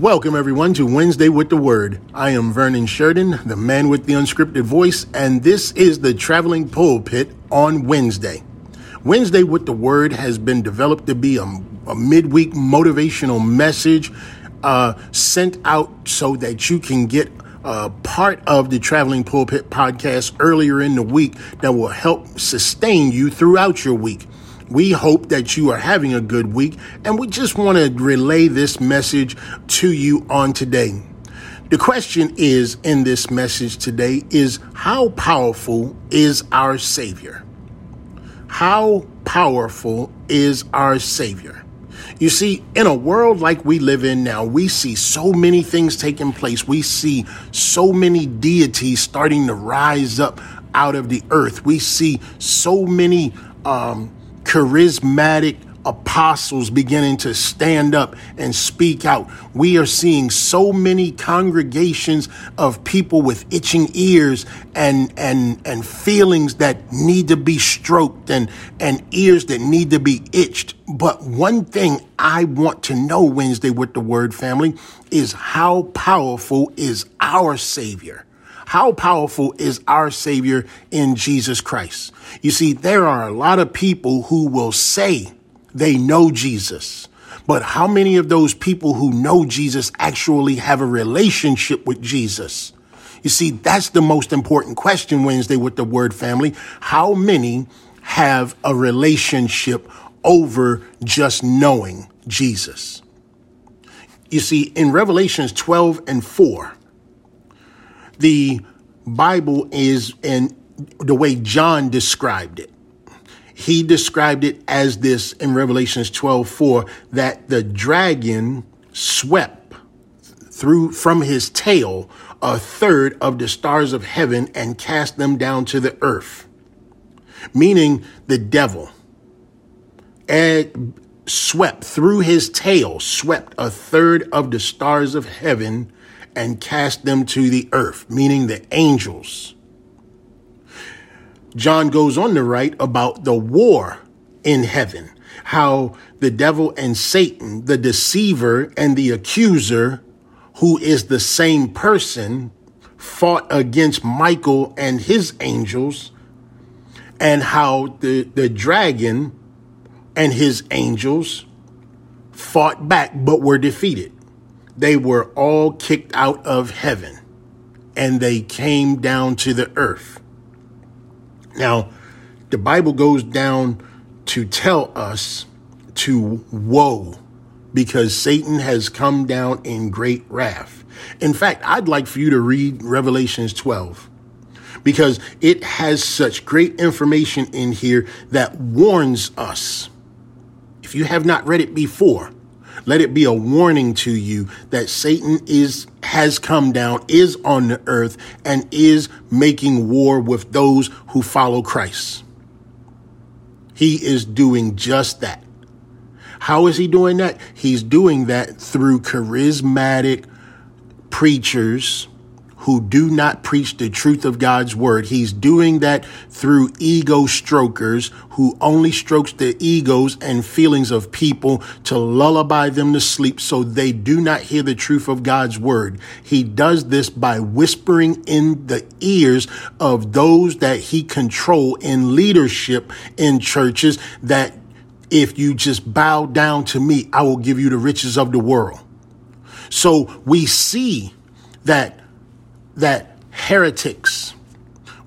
Welcome, everyone, to Wednesday with the Word. I am Vernon Sheridan, the man with the unscripted voice, and this is the Traveling Pulpit on Wednesday. Wednesday with the Word has been developed to be a, a midweek motivational message uh, sent out so that you can get uh, part of the Traveling Pulpit podcast earlier in the week that will help sustain you throughout your week. We hope that you are having a good week, and we just want to relay this message to you on today. The question is in this message today is how powerful is our Savior? How powerful is our Savior? You see, in a world like we live in now, we see so many things taking place. We see so many deities starting to rise up out of the earth. We see so many um, charismatic apostles beginning to stand up and speak out. We are seeing so many congregations of people with itching ears and and and feelings that need to be stroked and and ears that need to be itched. But one thing I want to know Wednesday with the word family is how powerful is our savior. How powerful is our Savior in Jesus Christ? You see, there are a lot of people who will say they know Jesus. But how many of those people who know Jesus actually have a relationship with Jesus? You see, that's the most important question Wednesday with the word family. How many have a relationship over just knowing Jesus? You see, in Revelations 12 and 4, the Bible is in the way John described it. He described it as this in Revelations 12 4 that the dragon swept through from his tail a third of the stars of heaven and cast them down to the earth, meaning the devil. And swept through his tail, swept a third of the stars of heaven and cast them to the earth, meaning the angels. John goes on to write about the war in heaven, how the devil and Satan, the deceiver and the accuser, who is the same person, fought against Michael and his angels, and how the, the dragon and his angels fought back but were defeated they were all kicked out of heaven and they came down to the earth. Now, the Bible goes down to tell us to woe because Satan has come down in great wrath. In fact, I'd like for you to read Revelations 12 because it has such great information in here that warns us. If you have not read it before, let it be a warning to you that Satan is, has come down, is on the earth, and is making war with those who follow Christ. He is doing just that. How is he doing that? He's doing that through charismatic preachers who do not preach the truth of God's word. He's doing that through ego strokers who only strokes the egos and feelings of people to lullaby them to sleep so they do not hear the truth of God's word. He does this by whispering in the ears of those that he control in leadership in churches that if you just bow down to me, I will give you the riches of the world. So we see that that heretics,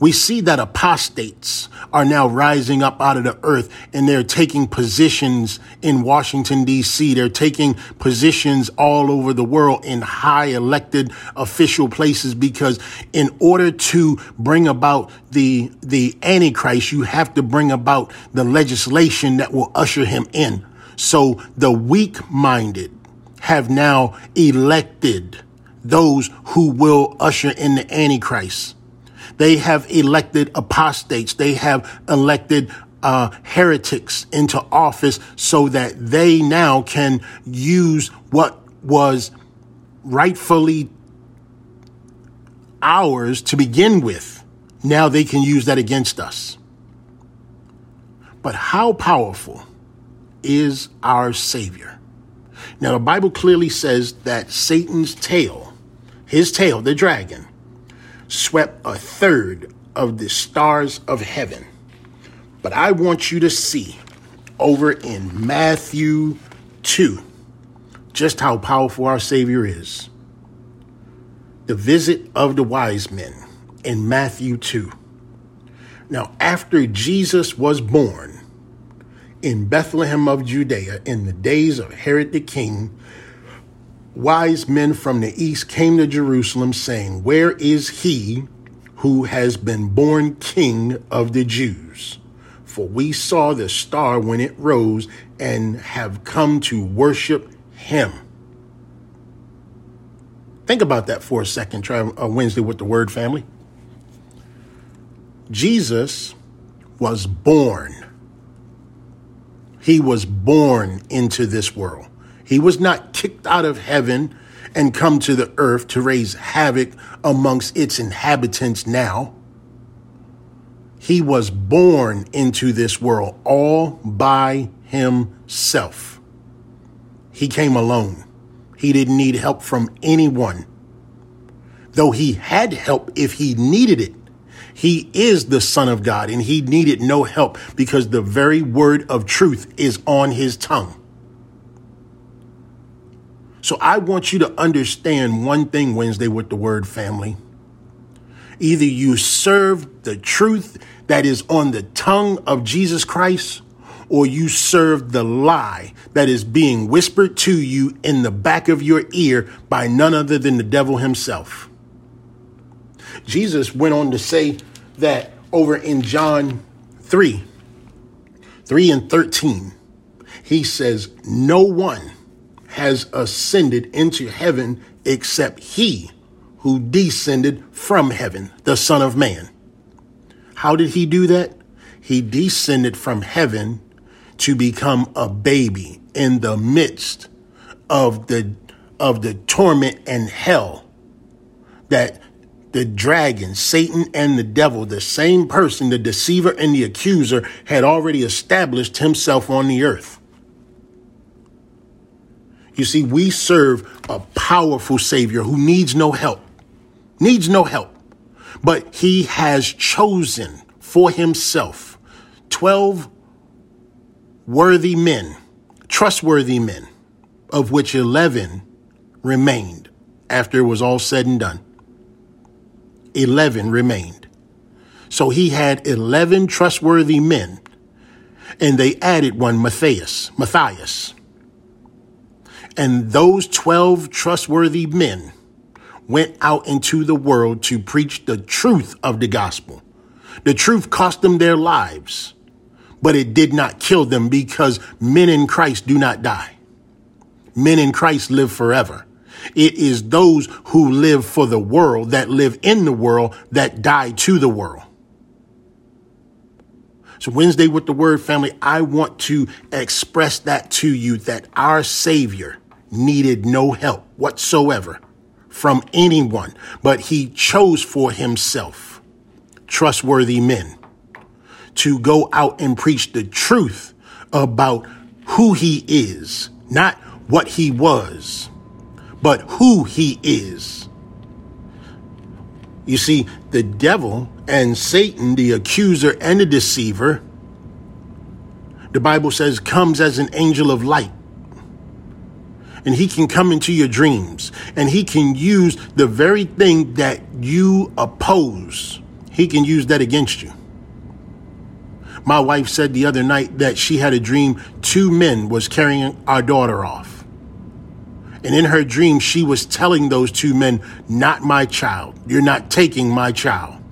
we see that apostates are now rising up out of the earth and they're taking positions in Washington, D.C. They're taking positions all over the world in high elected official places because in order to bring about the, the Antichrist, you have to bring about the legislation that will usher him in. So the weak minded have now elected those who will usher in the Antichrist. They have elected apostates. They have elected uh, heretics into office so that they now can use what was rightfully ours to begin with. Now they can use that against us. But how powerful is our Savior? Now, the Bible clearly says that Satan's tail, his tail, the dragon, swept a third of the stars of heaven. But I want you to see over in Matthew 2 just how powerful our Savior is. The visit of the wise men in Matthew 2. Now, after Jesus was born in Bethlehem of Judea in the days of Herod the king, wise men from the east came to Jerusalem saying, Where is he who has been born king of the Jews? For we saw the star when it rose and have come to worship him. Think about that for a second. Try a Wednesday with the word family. Jesus was born. He was born into this world. He was not kicked out of heaven and come to the earth to raise havoc amongst its inhabitants now. He was born into this world all by himself. He came alone. He didn't need help from anyone. Though he had help if he needed it. He is the Son of God and he needed no help because the very word of truth is on his tongue. So I want you to understand one thing Wednesday with the word family. Either you serve the truth that is on the tongue of Jesus Christ, or you serve the lie that is being whispered to you in the back of your ear by none other than the devil himself. Jesus went on to say that over in John 3 3 and 13, he says, No one has ascended into heaven except he who descended from heaven, the Son of Man. How did he do that? He descended from heaven to become a baby in the midst of the of the torment and hell that the dragon, Satan, and the devil, the same person, the deceiver and the accuser, had already established himself on the earth. You see, we serve a powerful Savior who needs no help, needs no help, but he has chosen for himself 12 worthy men, trustworthy men, of which 11 remained after it was all said and done. 11 remained. So he had 11 trustworthy men, and they added one, Matthias, Matthias. And those 12 trustworthy men went out into the world to preach the truth of the gospel. The truth cost them their lives, but it did not kill them because men in Christ do not die. Men in Christ live forever. It is those who live for the world, that live in the world, that die to the world. So, Wednesday with the Word family, I want to express that to you that our Savior needed no help whatsoever from anyone, but He chose for Himself trustworthy men to go out and preach the truth about who He is, not what He was but who he is. You see, the devil and Satan, the accuser and the deceiver, the Bible says comes as an angel of light. And he can come into your dreams and he can use the very thing that you oppose. He can use that against you. My wife said the other night that she had a dream two men was carrying our daughter off. And in her dream, she was telling those two men, Not my child. You're not taking my child.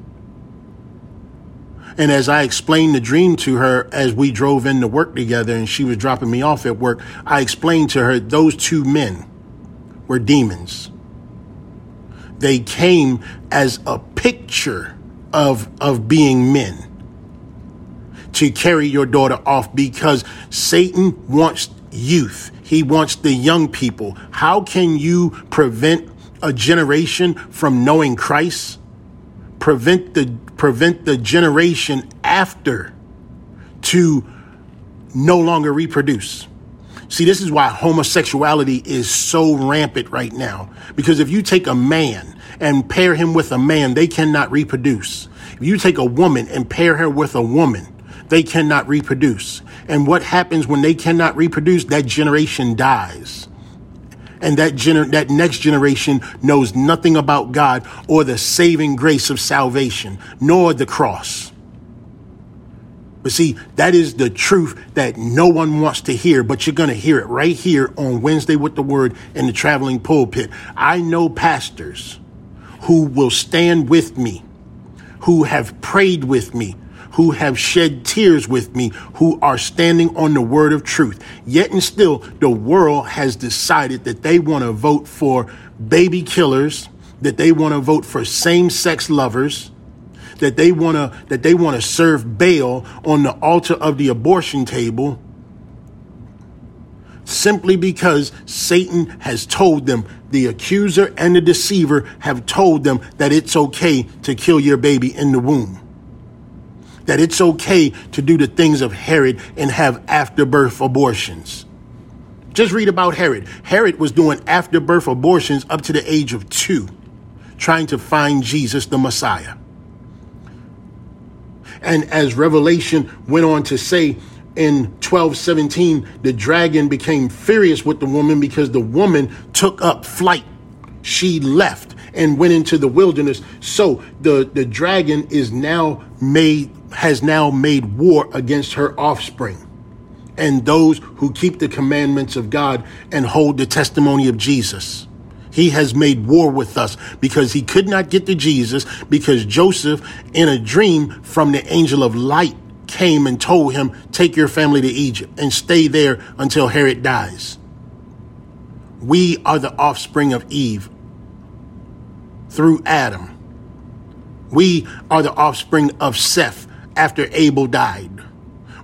And as I explained the dream to her as we drove into work together and she was dropping me off at work, I explained to her those two men were demons. They came as a picture of, of being men to carry your daughter off because Satan wants youth. He wants the young people. How can you prevent a generation from knowing Christ? Prevent the prevent the generation after to no longer reproduce. See, this is why homosexuality is so rampant right now. Because if you take a man and pair him with a man, they cannot reproduce. If you take a woman and pair her with a woman, they cannot reproduce. And what happens when they cannot reproduce? That generation dies. And that gener- that next generation knows nothing about God or the saving grace of salvation, nor the cross. But see, that is the truth that no one wants to hear, but you're going to hear it right here on Wednesday with the Word in the traveling pulpit. I know pastors who will stand with me, who have prayed with me, who have shed tears with me, who are standing on the word of truth. Yet and still, the world has decided that they want to vote for baby killers, that they want to vote for same sex lovers, that they want to that they want to serve Baal on the altar of the abortion table simply because Satan has told them the accuser and the deceiver have told them that it's okay to kill your baby in the womb that it's okay to do the things of Herod and have afterbirth abortions. Just read about Herod. Herod was doing afterbirth abortions up to the age of two, trying to find Jesus the Messiah. And as Revelation went on to say in 1217, the dragon became furious with the woman because the woman took up flight. She left and went into the wilderness. So the, the dragon is now made, has now made war against her offspring and those who keep the commandments of God and hold the testimony of Jesus. He has made war with us because he could not get to Jesus because Joseph, in a dream from the angel of light, came and told him, Take your family to Egypt and stay there until Herod dies. We are the offspring of Eve through Adam. We are the offspring of Seth after Abel died.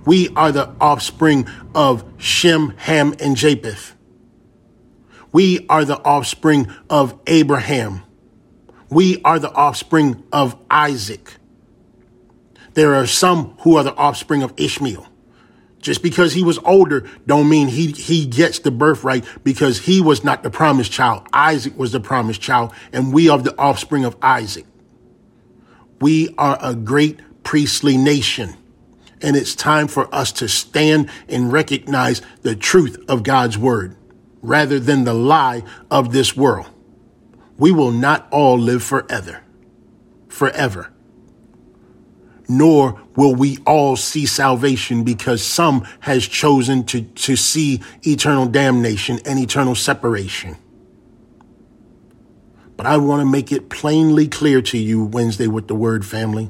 We are the offspring of Shem, Ham, and Japheth. We are the offspring of Abraham. We are the offspring of Isaac. There are some who are the offspring of Ishmael. Just because he was older don't mean he, he gets the birthright because he was not the promised child. Isaac was the promised child and we are the offspring of Isaac. We are a great priestly nation and it's time for us to stand and recognize the truth of God's word rather than the lie of this world. We will not all live forever, forever. Nor will we all see salvation because some has chosen to, to see eternal damnation and eternal separation. But I want to make it plainly clear to you Wednesday with the word family.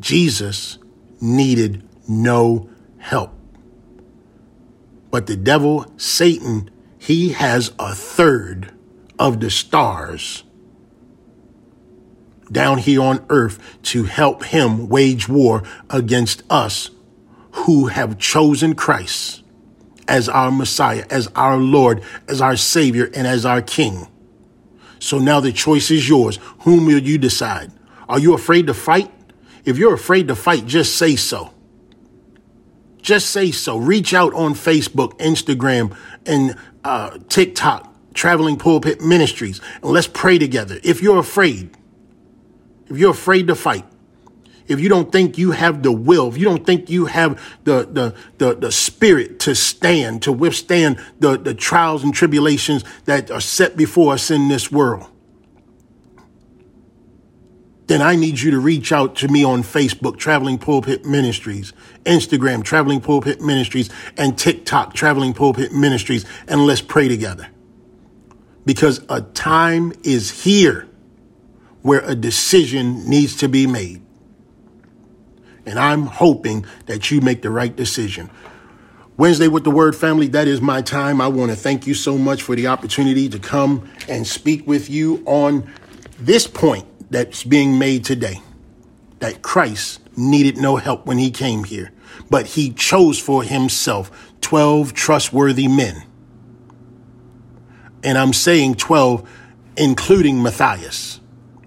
Jesus needed no help. But the devil, Satan, he has a third of the stars down here on earth to help him wage war against us who have chosen Christ as our Messiah, as our Lord, as our Savior, and as our King. So now the choice is yours. Whom will you decide? Are you afraid to fight? If you're afraid to fight, just say so. Just say so. Reach out on Facebook, Instagram, and uh, TikTok, Traveling Pulpit Ministries, and let's pray together. If you're afraid, if you're afraid to fight, if you don't think you have the will, if you don't think you have the, the, the, the spirit to stand, to withstand the, the trials and tribulations that are set before us in this world, then I need you to reach out to me on Facebook, Traveling Pulpit Ministries, Instagram, Traveling Pulpit Ministries, and TikTok, Traveling Pulpit Ministries, and let's pray together. Because a time is here where a decision needs to be made. And I'm hoping that you make the right decision. Wednesday with the Word family, that is my time. I want to thank you so much for the opportunity to come and speak with you on this point that's being made today that Christ needed no help when he came here, but he chose for himself 12 trustworthy men. And I'm saying 12, including Matthias,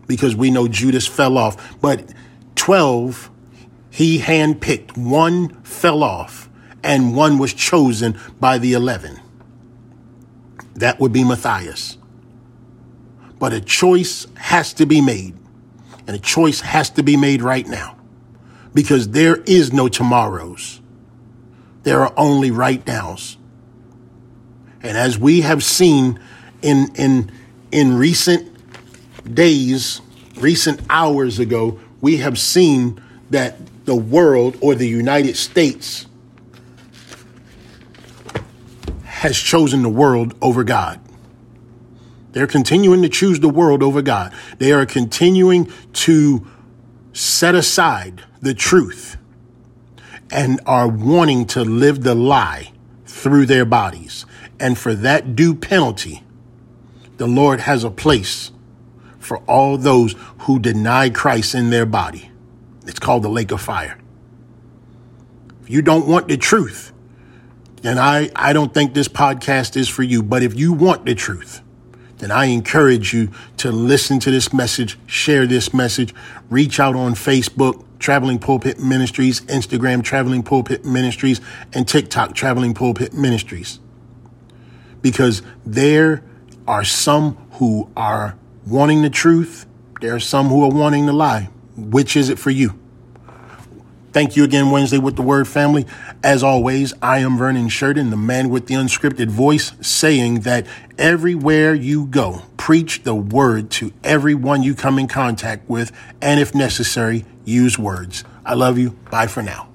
because we know Judas fell off, but 12, he handpicked, one fell off, and one was chosen by the 11. That would be Matthias. But a choice has to be made. And a choice has to be made right now because there is no tomorrows. There are only right nows. And as we have seen in, in, in recent days, recent hours ago, we have seen that the world or the United States has chosen the world over God. They're continuing to choose the world over God. They are continuing to set aside the truth and are wanting to live the lie through their bodies. And for that due penalty, the Lord has a place for all those who deny Christ in their body. It's called the lake of fire. If you don't want the truth, then I, I don't think this podcast is for you. But if you want the truth, then I encourage you to listen to this message, share this message, reach out on Facebook, Traveling Pulpit Ministries, Instagram, Traveling Pulpit Ministries, and TikTok, Traveling Pulpit Ministries. Because there are some who are wanting the truth, there are some who are wanting the lie. Which is it for you? Thank you again, Wednesday with the Word family. As always, I am Vernon Sheridan, the man with the unscripted voice, saying that everywhere you go, preach the Word to everyone you come in contact with, and if necessary, use words. I love you. Bye for now.